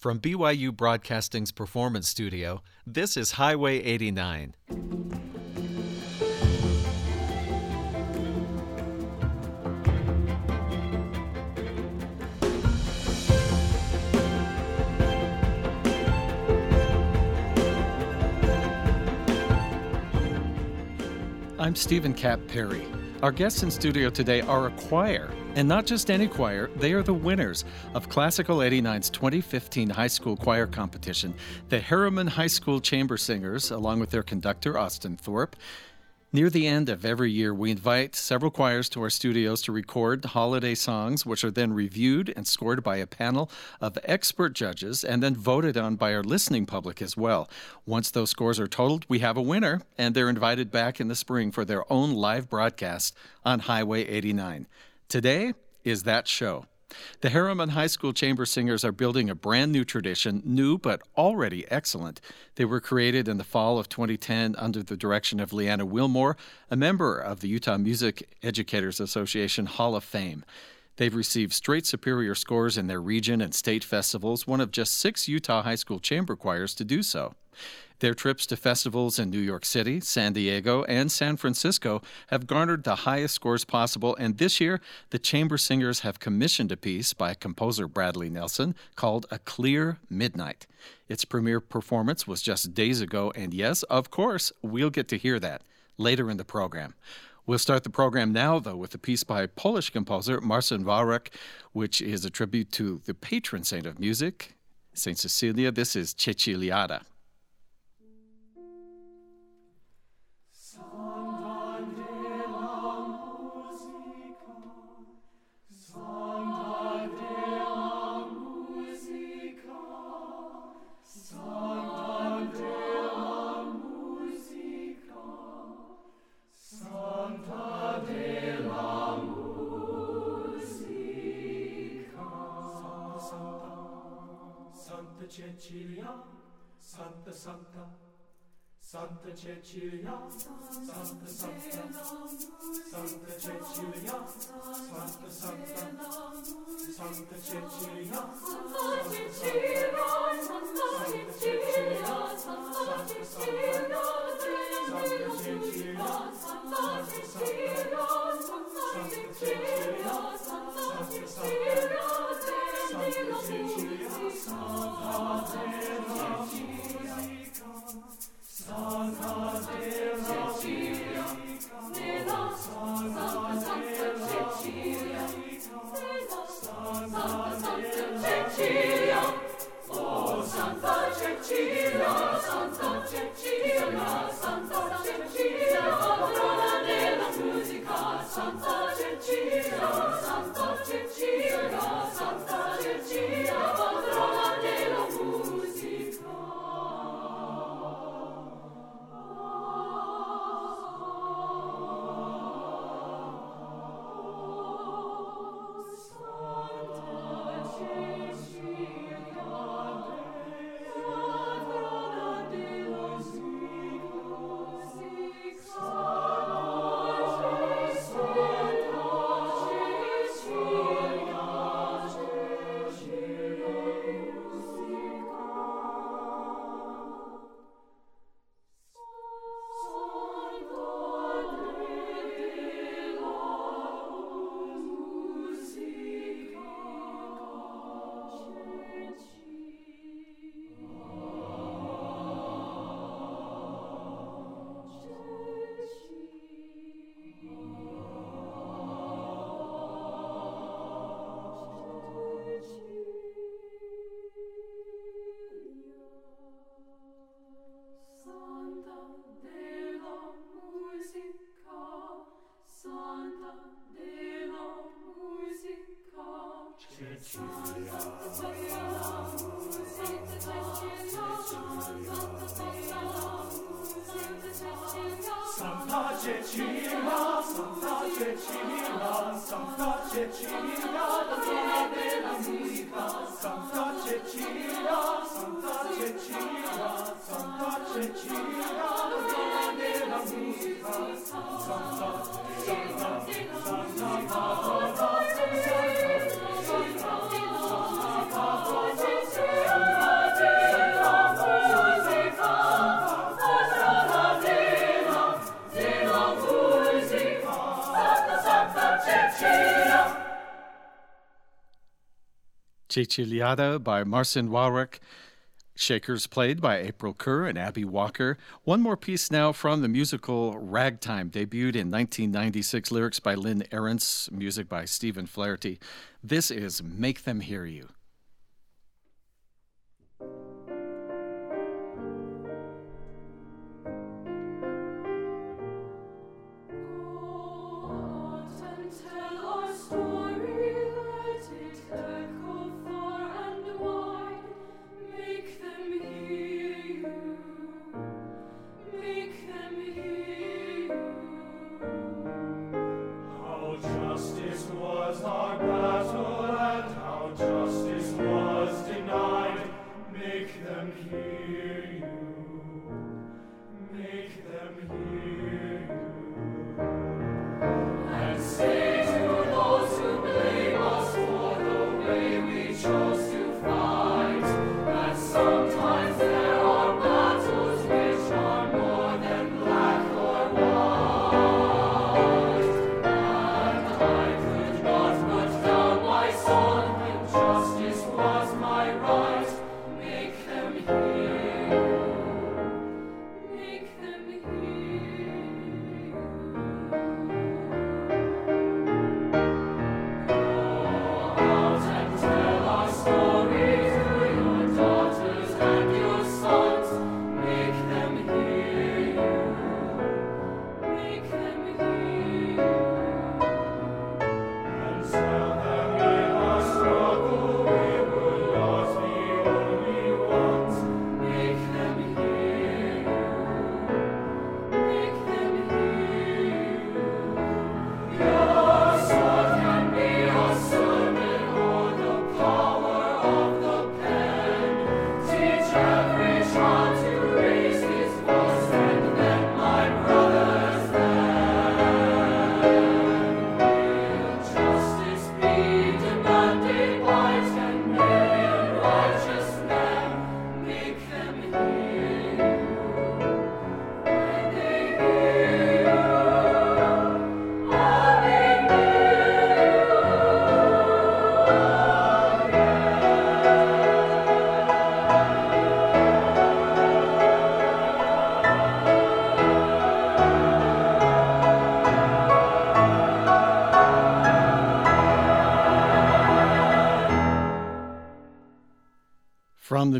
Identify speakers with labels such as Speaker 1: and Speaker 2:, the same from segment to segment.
Speaker 1: From BYU Broadcasting's Performance Studio, this is Highway 89. I'm Steven Kapp Perry. Our guests in studio today are a choir, and not just any choir, they are the winners of Classical 89's 2015 high school choir competition, the Herriman High School Chamber Singers, along with their conductor, Austin Thorpe. Near the end of every year, we invite several choirs to our studios to record holiday songs, which are then reviewed and scored by a panel of expert judges and then voted on by our listening public as well. Once those scores are totaled, we have a winner, and they're invited back in the spring for their own live broadcast on Highway 89. Today is that show. The Herriman High School Chamber Singers are building a brand new tradition, new but already excellent. They were created in the fall of 2010 under the direction of Leanna Wilmore, a member of the Utah Music Educators Association Hall of Fame. They've received straight superior scores in their region and state festivals, one of just six Utah high school chamber choirs to do so. Their trips to festivals in New York City, San Diego, and San Francisco have garnered the highest scores possible, and this year the chamber singers have commissioned a piece by composer Bradley Nelson called A Clear Midnight. Its premiere performance was just days ago, and yes, of course, we'll get to hear that later in the program. We'll start the program now, though, with a piece by Polish composer Marcin Warek, which is a tribute to the patron saint of music, Saint Cecilia. This is Ceciliada.
Speaker 2: Cecilia, Santa Santa, Santa Cecilia, Santa Santa, Santa Cecilia, Santa Cecilia, Santa Cecilia, Santa Cecilia, Santa Cecilia, Santa Cecilia, Santa Cecilia, Santa Cecilia, Santa Cecilia, Santa musica, yeah.
Speaker 1: Ceciliada by Marcin Warwick Shakers played by April Kerr and Abby Walker. One more piece now from the musical Ragtime, debuted in 1996. Lyrics by Lynn Ahrens, music by Stephen Flaherty. This is Make Them Hear You.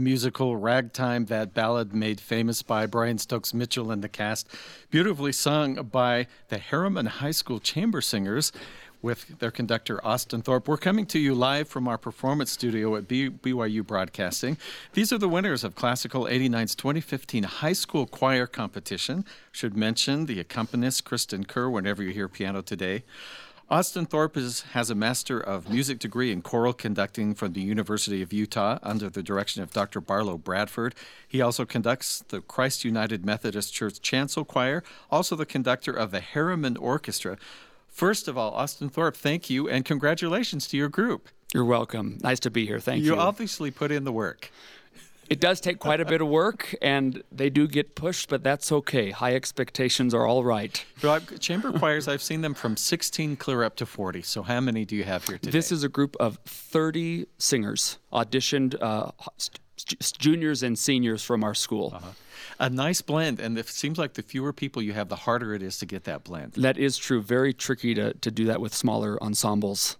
Speaker 1: The musical Ragtime, that ballad made famous by Brian Stokes Mitchell and the cast, beautifully sung by the Herriman High School Chamber Singers with their conductor Austin Thorpe. We're coming to you live from our performance studio at BYU Broadcasting. These are the winners of Classical 89's 2015 High School Choir Competition. Should mention the accompanist Kristen Kerr whenever you hear piano today. Austin Thorpe is, has a Master of Music degree in choral conducting from the University of Utah under the direction of Dr. Barlow Bradford. He also conducts the Christ United Methodist Church Chancel Choir, also the conductor of the Herriman Orchestra. First of all, Austin Thorpe, thank you and congratulations to your group.
Speaker 3: You're welcome. Nice to be here. Thank you.
Speaker 1: You obviously put in the work.
Speaker 3: It does take quite a bit of work, and they do get pushed, but that's okay. High expectations are all right.
Speaker 1: chamber choirs, I've seen them from 16 clear up to 40. So, how many do you have here today?
Speaker 3: This is a group of 30 singers, auditioned uh, juniors and seniors from our school. Uh-huh.
Speaker 1: A nice blend, and it seems like the fewer people you have, the harder it is to get that blend.
Speaker 3: That is true. Very tricky to, to do that with smaller ensembles.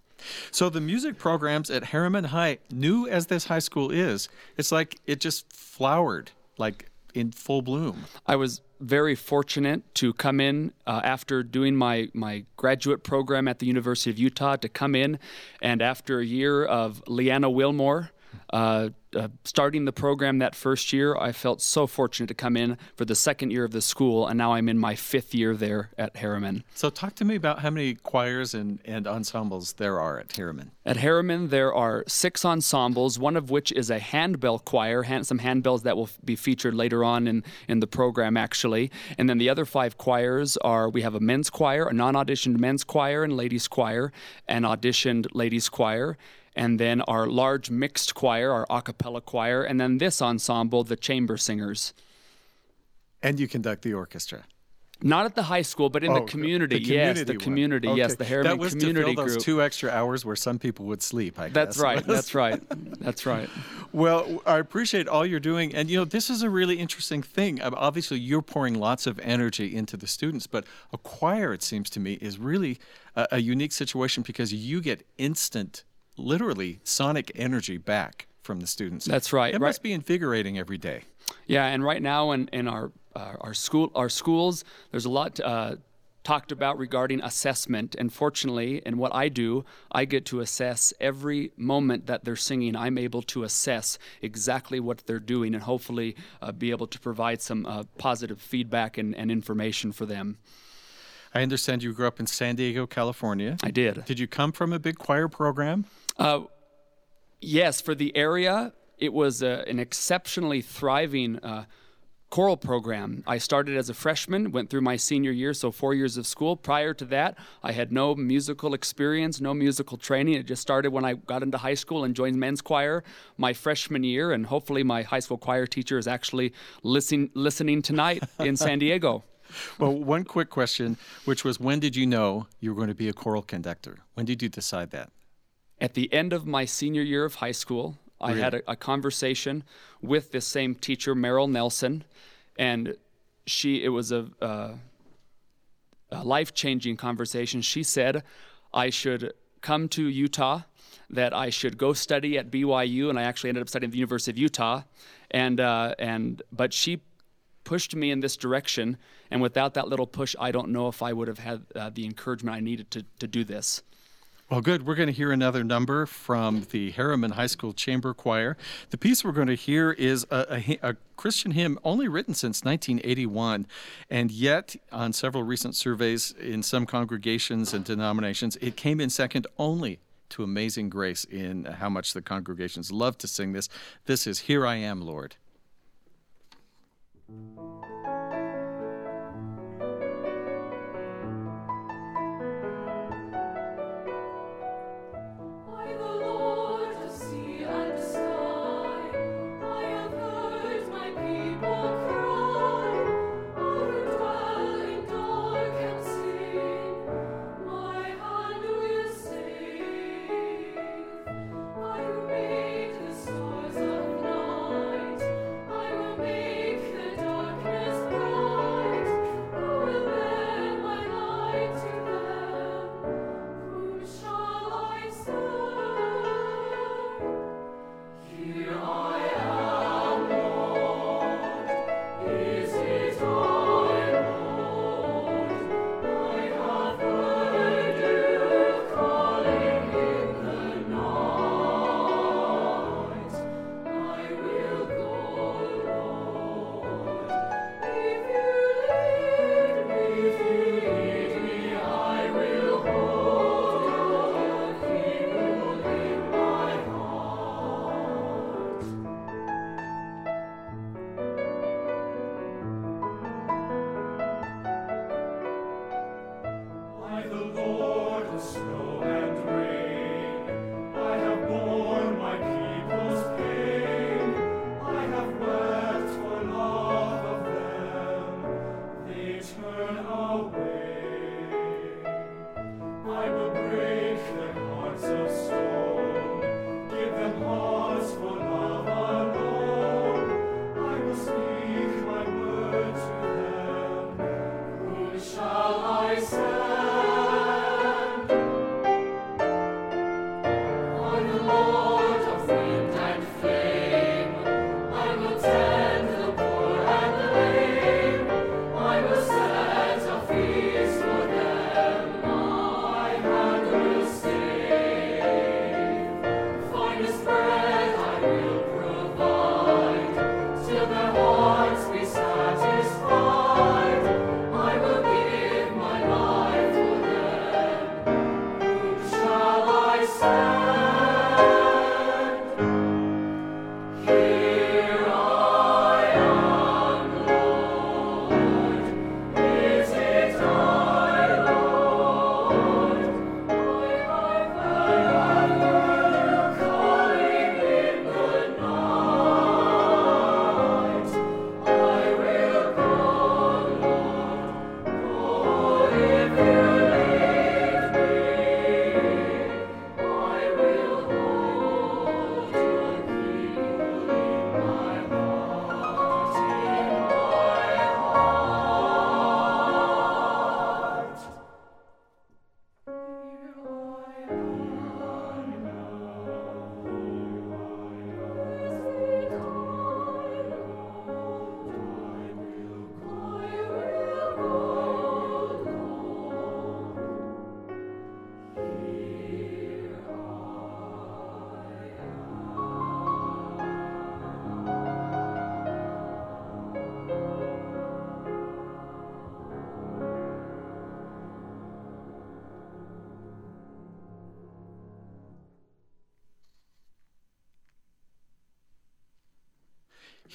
Speaker 1: So the music programs at Herriman High, new as this high school is, it's like it just flowered like in full bloom.
Speaker 3: I was very fortunate to come in uh, after doing my, my graduate program at the University of Utah to come in and after a year of Leanna Wilmore uh, uh, starting the program that first year, I felt so fortunate to come in for the second year of the school, and now I'm in my fifth year there at Herriman.
Speaker 1: So, talk to me about how many choirs and, and ensembles there are at Herriman.
Speaker 3: At Herriman, there are six ensembles, one of which is a handbell choir, hand, some handbells that will be featured later on in, in the program, actually. And then the other five choirs are we have a men's choir, a non auditioned men's choir, and ladies' choir, an auditioned ladies' choir and then our large mixed choir, our a cappella choir, and then this ensemble, the chamber singers.
Speaker 1: And you conduct the orchestra.
Speaker 3: Not at the high school, but in oh, the, community. the, community. Yes, the community. Yes, the Herriman
Speaker 1: that was
Speaker 3: Community
Speaker 1: to fill
Speaker 3: Group.
Speaker 1: those two extra hours where some people would sleep. I
Speaker 3: That's
Speaker 1: guess.
Speaker 3: right. That's right. That's right.
Speaker 1: Well, I appreciate all you're doing. And, you know, this is a really interesting thing. Uh, Obviously, you're pouring lots of energy into the students, but a choir, it seems to me, is really a, a unique situation because you get instant, literally sonic energy back from the students.
Speaker 3: That's right.
Speaker 1: It
Speaker 3: Right.
Speaker 1: must be invigorating every day.
Speaker 3: Yeah, and right now in, in our uh, our school our schools, there's a lot uh, talked about regarding assessment. And fortunately, in what I do, I get to assess every moment that they're singing. I'm able to assess exactly what they're doing, and hopefully uh, be able to provide some uh, positive feedback and, and information for them.
Speaker 1: I understand you grew up in San Diego, California.
Speaker 3: I did.
Speaker 1: Did you come from a big choir program?
Speaker 3: Uh, yes, for the area, it was uh, an exceptionally thriving uh, choral program. I started as a freshman, went through my senior year, so four years of school. Prior to that, I had no musical experience, no musical training. It just started when I got into high school and joined men's choir my freshman year, and hopefully my high school choir teacher is actually listen, listening tonight in San Diego.
Speaker 1: Well, one quick question, which was when did you know you were going to be a choral conductor? When did you decide that?
Speaker 3: At the end of my senior year of high school, I had a, a conversation with this same teacher, Merrill Nelson, and she it was a, uh, a life changing conversation. She said I should come to Utah, that I should go study at BYU, and I actually ended up studying at the University of Utah, and uh, and but she pushed me in this direction, and without that little push, I don't know if I would have had uh, the encouragement I needed to to do this.
Speaker 1: Well, good. We're going to hear another number from the Herriman High School Chamber Choir. The piece we're going to hear is a, a a Christian hymn only written since 1981, and yet, on several recent surveys in some congregations and denominations, it came in second only to Amazing Grace in how much the congregations love to sing this. This is Here I Am, Lord.
Speaker 4: I,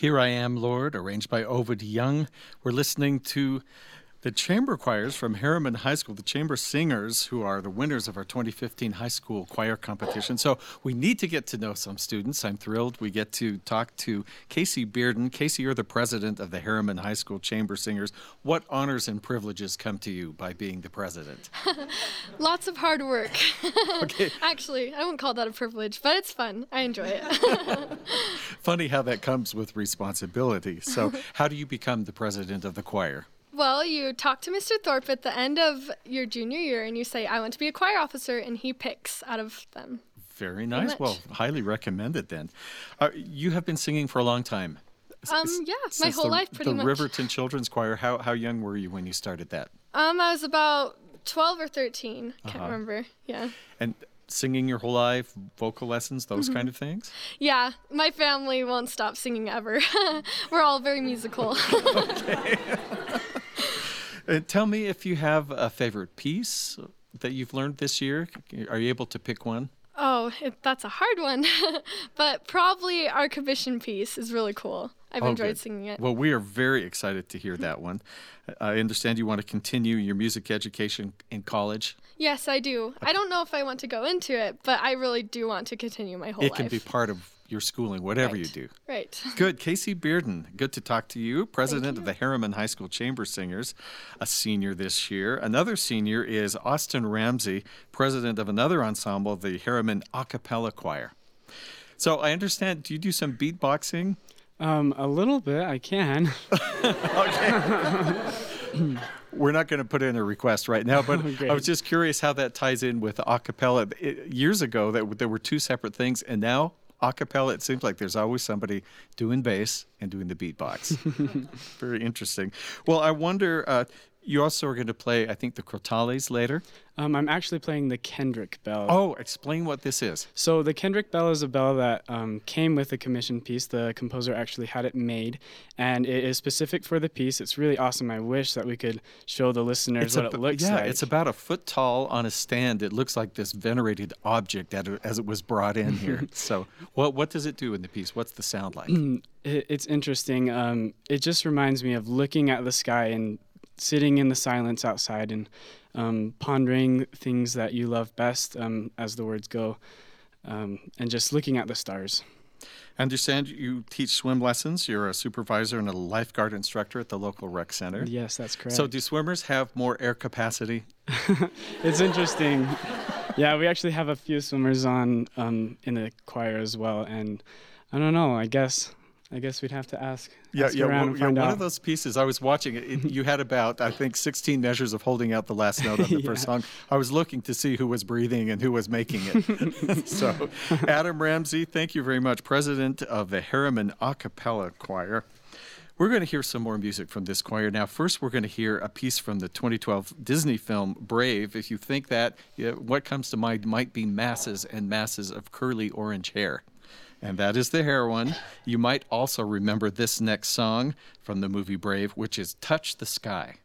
Speaker 1: Here I Am, Lord, arranged by Ovid Young. We're listening to the chamber choirs from Herriman High School, the chamber singers who are the winners of our 2015 high school choir competition. So we need to get to know some students. I'm thrilled we get to talk to Casey Bearden. Casey, you're the president of the Herriman High School Chamber Singers. What honors and privileges come to you by being the president?
Speaker 5: Lots of hard work.
Speaker 1: Okay.
Speaker 5: Actually, I wouldn't call that a privilege, but it's fun. I enjoy it.
Speaker 1: Funny how that comes with responsibility. So, how do you become the president of the choir?
Speaker 5: Well, you talk to Mr. Thorpe at the end of your junior year and you say, I want to be a choir officer, and he picks out of them.
Speaker 1: Very nice. Well, highly recommended then. Uh, you have been singing for a long time.
Speaker 5: Um, yeah, my whole
Speaker 1: the,
Speaker 5: life pretty
Speaker 1: the
Speaker 5: much.
Speaker 1: Riverton Children's Choir. How, how young were you when you started that?
Speaker 5: Um, I was about 12 or 13. Can't
Speaker 1: Uh-huh.
Speaker 5: remember. Yeah.
Speaker 1: And singing your whole life, vocal lessons, those
Speaker 5: Mm-hmm.
Speaker 1: kind of things?
Speaker 5: Yeah, my family won't stop singing ever. We're all very musical.
Speaker 1: Uh, tell me if you have a favorite piece that you've learned this year. Are you able to pick one?
Speaker 5: oh, it, that's a hard one. but probably our commission piece is really cool. I've
Speaker 1: Oh,
Speaker 5: enjoyed
Speaker 1: good.
Speaker 5: singing it.
Speaker 1: Well, we are very excited to hear that one. I understand you want to continue your music education in college.
Speaker 5: Yes, I do. I don't know if I want to go into it, but I really do want to continue my whole
Speaker 1: it
Speaker 5: life.
Speaker 1: can be part of your schooling, whatever you do.
Speaker 5: Right.
Speaker 1: Good. Casey Bearden, good to talk to you, president of the Herriman High School Chamber Singers, a senior this year. Another senior is Austin Ramsey, president of another ensemble, the Herriman A Cappella Choir. So I understand, do you do some beatboxing?
Speaker 6: Um, a little bit, I can. okay.
Speaker 1: We're not going to put in a request right now, but I was just curious how that ties in with a cappella. It- years ago, that there were two separate things, and now a cappella, it seems like there's always somebody doing bass and doing the beatbox. Very interesting. Well, I wonder, uh, you also are going to play, I think, the crotales later.
Speaker 6: Um, I'm actually playing the Kendrick bell.
Speaker 1: Oh, explain what this is.
Speaker 6: So the Kendrick bell is a bell that um, came with the commission piece. The composer actually had it made, and it is specific for the piece. It's really awesome. I wish that we could show the listeners what
Speaker 1: ab-
Speaker 6: it looks
Speaker 1: yeah,
Speaker 6: like.
Speaker 1: it's about a foot tall on a stand. It looks like this venerated object as it was brought in here. so, what what does it do in the piece? What's the sound like?
Speaker 6: It, it's interesting. Um, it just reminds me of looking at the sky and sitting in the silence outside and um, pondering things that you love best, um, as the words go, um, and just looking at the stars.
Speaker 1: I understand you teach swim lessons. You're a supervisor and a lifeguard instructor at the local rec center.
Speaker 6: Yes, that's correct.
Speaker 1: So, do swimmers have more air capacity?
Speaker 6: It's interesting. yeah, we actually have a few swimmers on um, in the choir as well, and I don't know. I guess I guess we'd have to ask. ask around
Speaker 1: one,
Speaker 6: and
Speaker 1: yeah, one
Speaker 6: out.
Speaker 1: of those pieces. I was watching it. You had about, I think, 16 measures of holding out the last note of the first song. I was looking to see who was breathing and who was making it. so, Adam Ramsey, thank you very much, president of the Herriman A Cappella Choir. We're going to hear some more music from this choir. Now, first, we're going to hear a piece from the 2012 Disney film Brave. If you think that, yeah, what comes to mind might be masses and masses of curly orange hair. And that is the heroine. You might also remember this next song from the movie Brave, which is Touch the Sky.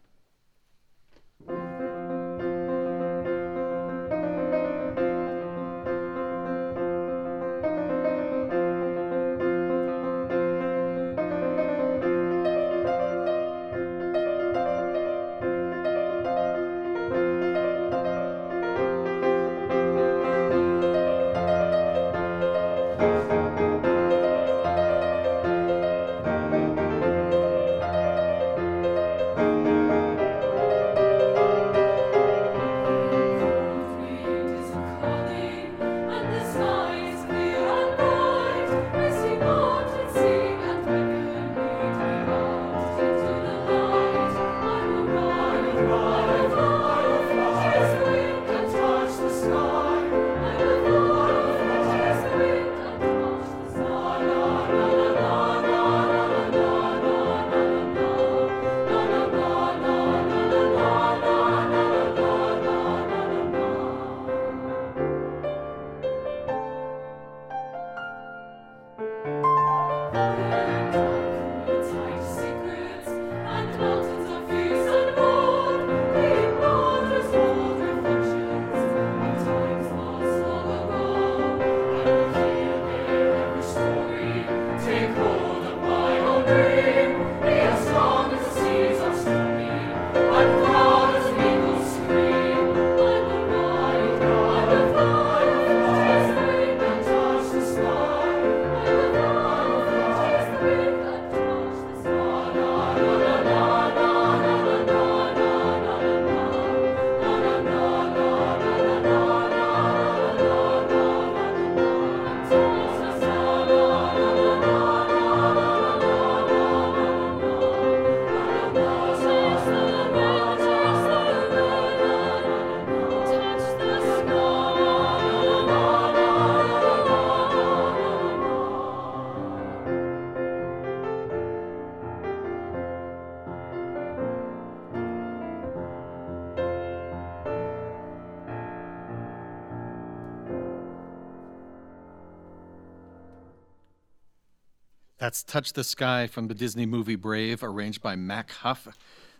Speaker 1: That's Touch the Sky from the Disney movie Brave, arranged by Mac Huff.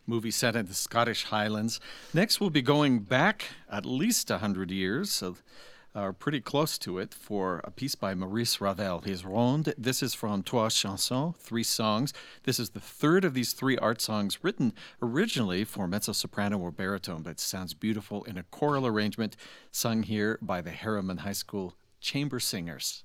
Speaker 1: Movie set in the Scottish Highlands. Next, we'll be going back at least 100 years, so, uh, pretty close to it, for a piece by Maurice Ravel. His Ronde. This is from Trois Chansons, three songs. This is the third of these three art songs written originally for mezzo soprano or baritone, but it sounds beautiful in a choral arrangement sung here by the Herriman High School Chamber Singers.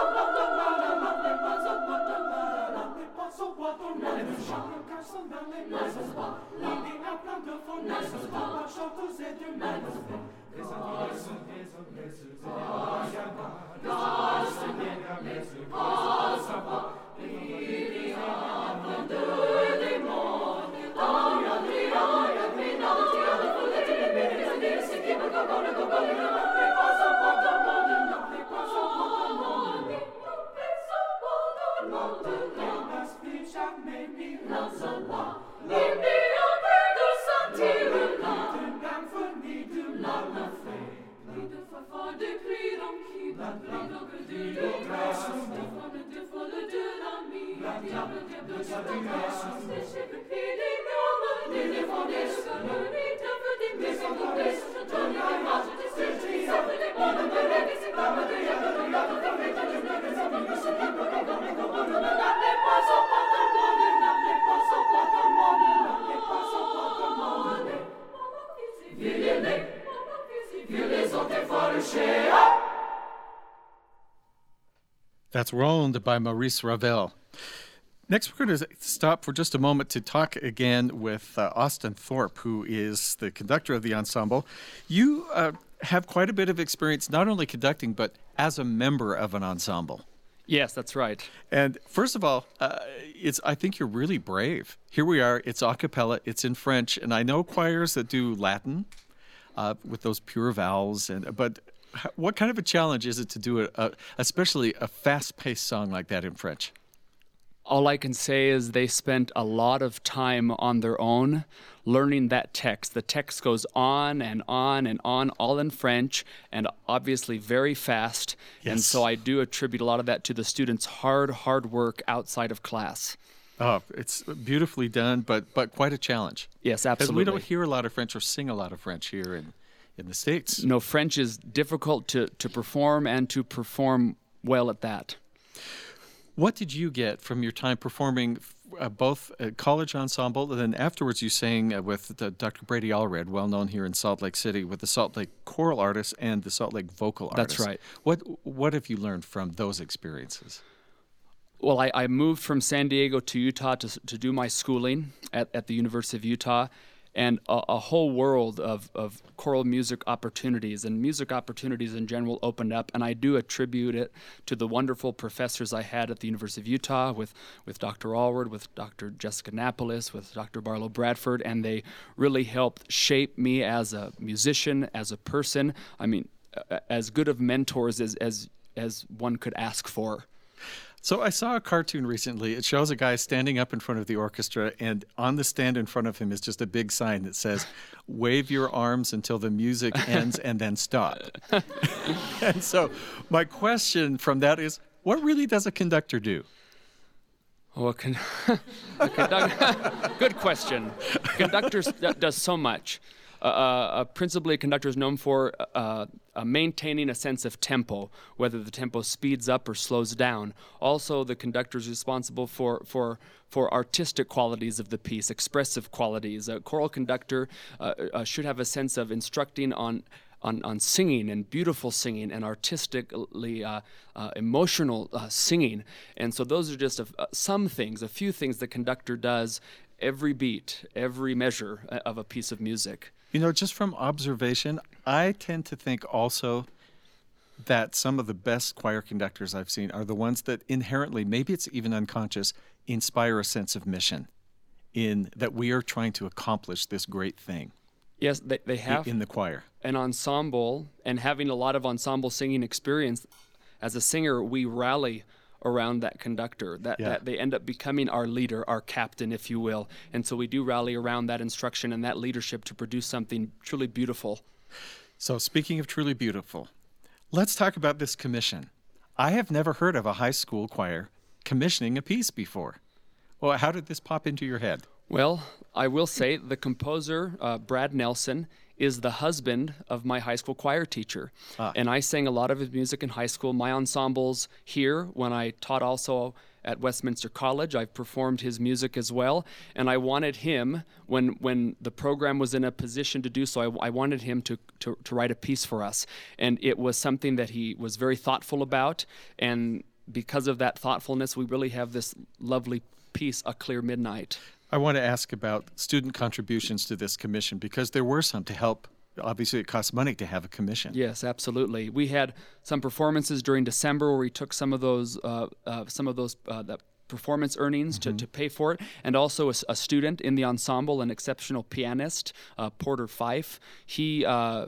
Speaker 2: son bois, ton âme. de chant, le garçon dans les mains, plein de fond, chanteuse et du mal, Violets ont des
Speaker 1: that's Ronde by Maurice Ravel. Next, we're going to stop for just a moment to talk again with uh, Austin Thorpe, who is the conductor of the ensemble. You uh, have quite a bit of experience not only conducting, but as a member of an ensemble.
Speaker 3: Yes, that's right.
Speaker 1: And first of all, uh, it's I think you're really brave. Here we are. It's a cappella. It's in French, and I know choirs that do Latin uh, with those pure vowels. And but what kind of a challenge is it to do it, uh, especially a fast-paced song like that in French?
Speaker 3: All I can say is they spent a lot of time on their own learning that text. The text goes on and on and on, all in French, and obviously very fast.
Speaker 1: Yes.
Speaker 3: And so I do attribute a lot of that to the students' hard, hard work outside of class.
Speaker 1: Oh, it's beautifully done, but but quite a challenge.
Speaker 3: Yes,
Speaker 1: Because
Speaker 3: absolutely.
Speaker 1: we don't hear a lot of French or sing a lot of French here in in the states.
Speaker 3: no, French is difficult to, to perform and to perform well at that.
Speaker 1: What did you get from your time performing uh, both at college ensemble and then afterwards you sang uh, with the, Dr. Brady Allred, well known here in Salt Lake City, with the Salt Lake choral artists and the Salt Lake vocal artists.
Speaker 3: That's right.
Speaker 1: What what have you learned from those experiences?
Speaker 3: Well, I, I moved from San Diego to Utah to, to do my schooling at, at the University of Utah, and a, a whole world of, of choral music opportunities and music opportunities in general opened up. And I do attribute it to the wonderful professors I had at the University of Utah with, with Dr. Allred, with Dr. Jessica Napoles, with Dr. Barlow Bradford, and they really helped shape me as a musician, as a person. I mean, as good of mentors as, as, as one could ask for.
Speaker 1: So I saw a cartoon recently. It shows a guy standing up in front of the orchestra, and on the stand in front of him is just a big sign that says, "Wave your arms until the music ends, and then stop." and so, my question from that is, what really does a conductor do?
Speaker 3: A con- good question. Conductors d- does so much. Uh, principally, a conductor is known for uh, uh, maintaining a sense of tempo, whether the tempo speeds up or slows down. Also, the conductor is responsible for for for artistic qualities of the piece, expressive qualities. A choral conductor uh, should have a sense of instructing on on, on singing and beautiful singing and artistically uh, uh, emotional uh, singing. And so those are just a, some things, a few things the conductor does every beat, every measure of a piece of music.
Speaker 1: You know, just from observation, I tend to think also that some of the best choir conductors I've seen are the ones that inherently, maybe it's even unconscious, inspire a sense of mission. in that we are trying to accomplish this great thing
Speaker 3: Yes, they, they have
Speaker 1: in the choir.
Speaker 3: an ensemble and having a lot of ensemble singing experience as a singer we rally around that conductor that,
Speaker 1: Yeah.
Speaker 3: that they end up becoming our leader our captain if you will and so we do rally around that instruction and that leadership to produce something truly beautiful
Speaker 1: So, speaking of truly beautiful, let's talk about this commission. I have never heard of a high school choir commissioning a piece before. Well, how did this pop into your head?
Speaker 3: Well, I will say the composer, uh, Brad Nelson, is the husband of my high school choir teacher. Ah. And I sang a lot of his music in high school. My ensembles here, when I taught also at Westminster College, I've performed his music as well. And I wanted him, when, when the program was in a position to do so, I, I wanted him to, to, to write a piece for us. And it was something that he was very thoughtful about. And because of that thoughtfulness, we really have this lovely piece, A Clear Midnight.
Speaker 1: I want to ask about student contributions to this commission because there were some to help. Obviously, it costs money to have a commission.
Speaker 3: Yes, absolutely. We had some performances during December where we took some of those uh, uh, some of those uh, the performance earnings to, to pay for it, and also a student in the ensemble, an exceptional pianist, uh, Porter Fife. He uh,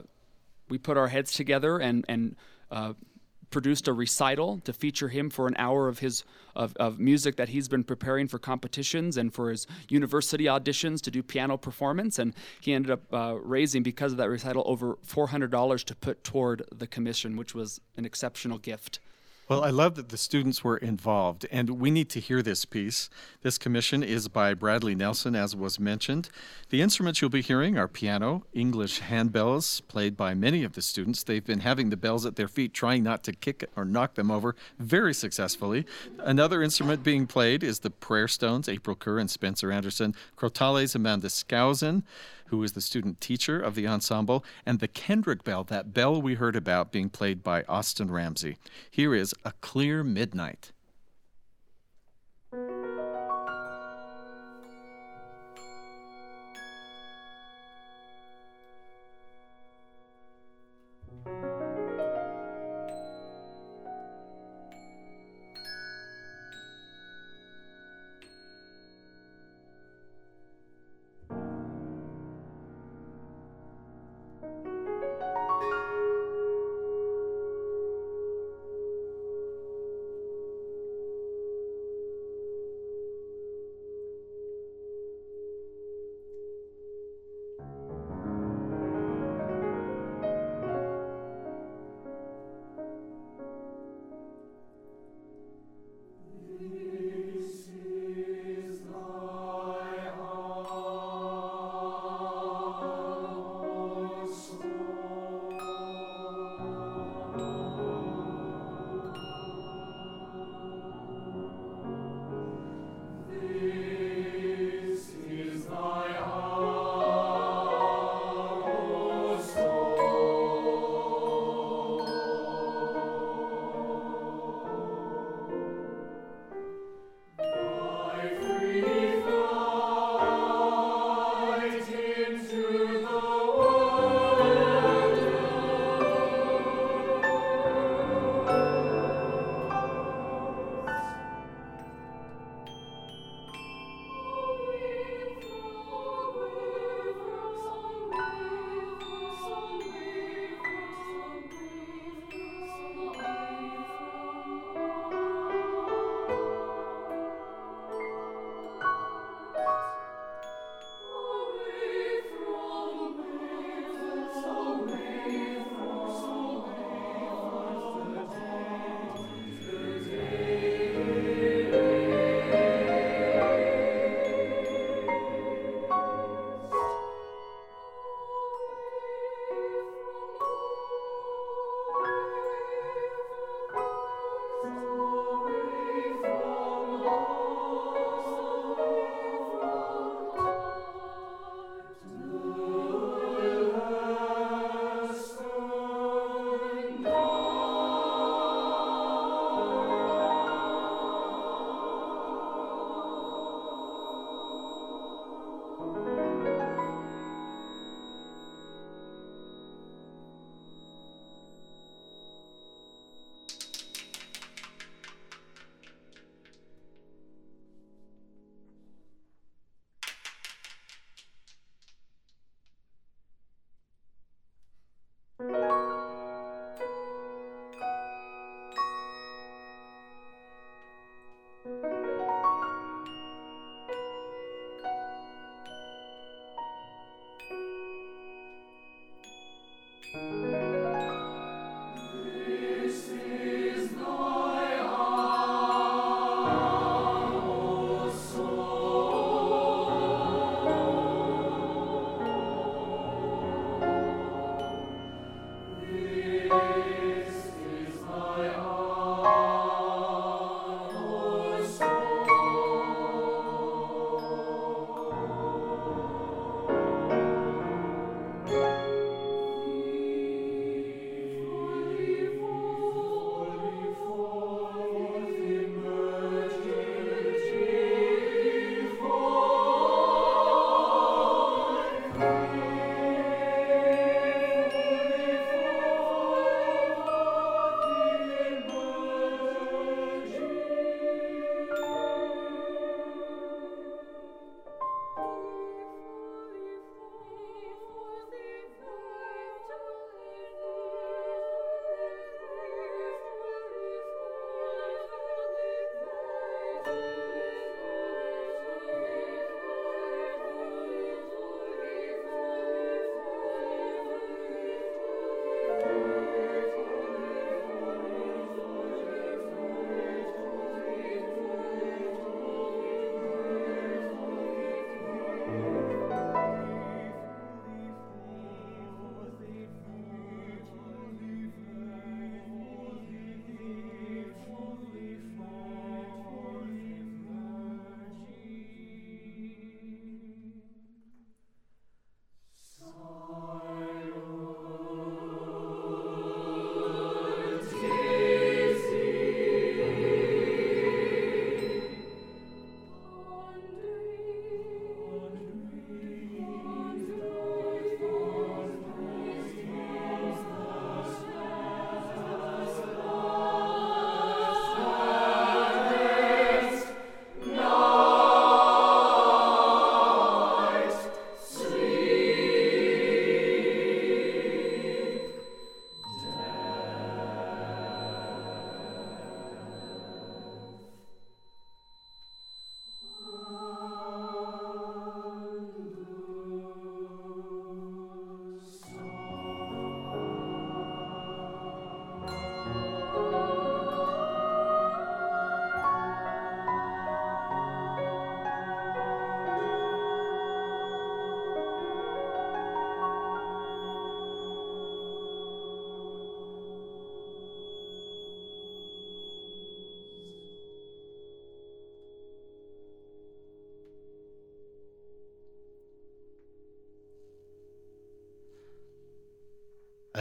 Speaker 3: we put our heads together and and. Uh, produced a recital to feature him for an hour of his of, of music that he's been preparing for competitions and for his university auditions to do piano performance. And he ended up uh, raising because of that recital over $400 to put toward the commission which was an exceptional gift
Speaker 1: Well, I love that the students were involved, and we need to hear this piece. This commission is by Bradley Nelson, as was mentioned. The instruments you'll be hearing are piano, English handbells, played by many of the students. They've been having the bells at their feet, trying not to kick or knock them over very successfully. Another instrument being played is the Prayer Stones, April Kerr and Spencer Anderson, Crotales, Amanda Skousen, who is the student teacher of the ensemble, and the Kendrick bell, that bell we heard about being played by Austin Ramsey. Here is A Clear Midnight.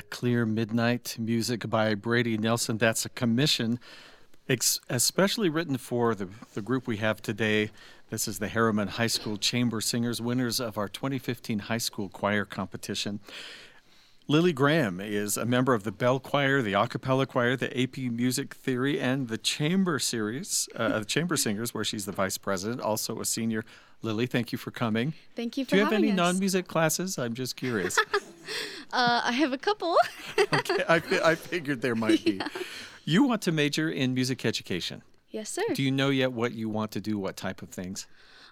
Speaker 1: Clear Midnight music by Brady Nelson. That's a commission ex- especially written for the, the group we have today. This is the Herriman High School Chamber Singers, winners of our 2015 high school choir competition. Lily Graham is a member of the Bell Choir, the a cappella choir, the AP Music Theory, and the Chamber Series, uh, the Chamber Singers, where she's the vice president, also a senior. Lily, thank you for coming.
Speaker 7: Thank you for
Speaker 1: Do you have any
Speaker 7: us.
Speaker 1: non music classes? I'm just curious.
Speaker 7: Uh, I have a couple.
Speaker 1: okay, I, I figured there might be. You want to major in music education.
Speaker 7: yes, sir.
Speaker 1: Do you know yet what you want to do, what type of things?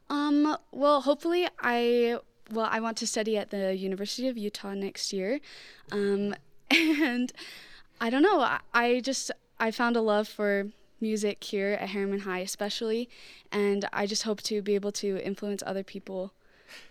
Speaker 7: Um, well, hopefully I well, I want to study at the University of Utah next year. Um, and I don't know, I, I just I found a love for music here at Herriman High especially, and I just hope to be able to influence other people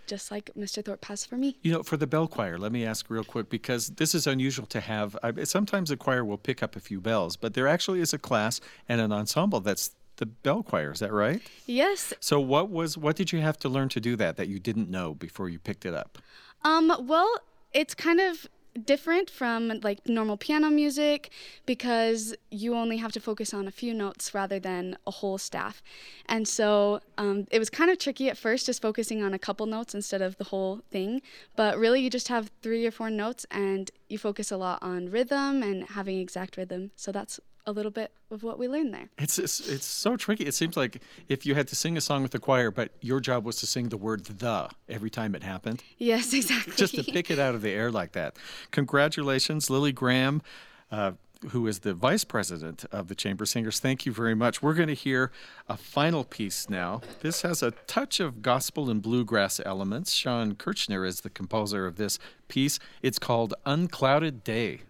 Speaker 7: just like Mr. Thorpe has for me.
Speaker 1: You know, for the bell choir, let me ask real quick because this is unusual to have. I, sometimes a choir will pick up a few bells, but there actually is a class and an ensemble that's the bell choir. Is that right?
Speaker 7: Yes.
Speaker 1: So, what was what did you have to learn to do that that you didn't know before you picked it up?
Speaker 7: Um, well, it's kind of different from like normal piano music because you only have to focus on a few notes rather than a whole staff. And so um, it was kind of tricky at first just focusing on a couple notes instead of the whole thing. But really, you just have three or four notes and you focus a lot on rhythm and having exact rhythm. So that's a little bit of what we learned there.
Speaker 1: It's, it's it's so tricky. It seems like if you had to sing a song with the choir, but your job was to sing the word "the" every time it happened,
Speaker 7: Yes, exactly.
Speaker 1: just to pick it out of the air like that. Congratulations, Lily Graham. Uh, who is the vice president of the Chamber Singers. Thank you very much. We're going to hear a final piece now. This has a touch of gospel and bluegrass elements. Shawn Kirchner is the composer of this piece. It's called Unclouded Day.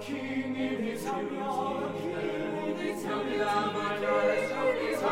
Speaker 2: King in his holy, in his holy, in his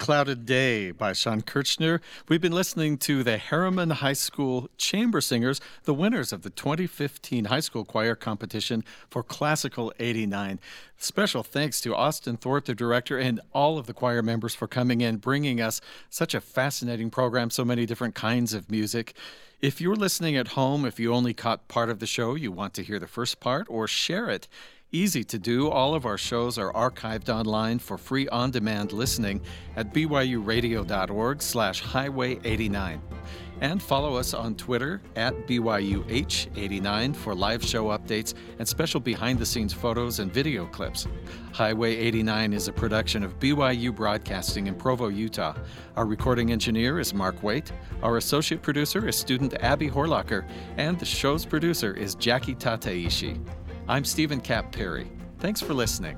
Speaker 2: Unclouded Day
Speaker 1: by Shawn Kirchner. We've been listening to the Herriman High School Chamber Singers, the winners of the 2015 high school choir competition for Classical 89. Special thanks to Austin Thorpe, the director, and all of the choir members for coming in, bringing us such a fascinating program, so many different kinds of music. If you're listening at home, if you only caught part of the show, you want to hear the first part or share it. Easy to do. All of our shows are archived online for free on-demand listening at byuradio.org slash highway 89. And follow us on Twitter at BYUH89 for live show updates and special behind the scenes photos and video clips. Highway 89 is a production of BYU Broadcasting in Provo, Utah. Our recording engineer is Mark Waite. Our associate producer is student Abby Horlocker. And the show's producer is Jackie Tataishi. I'm Steven Kapp Perry. Thanks for listening.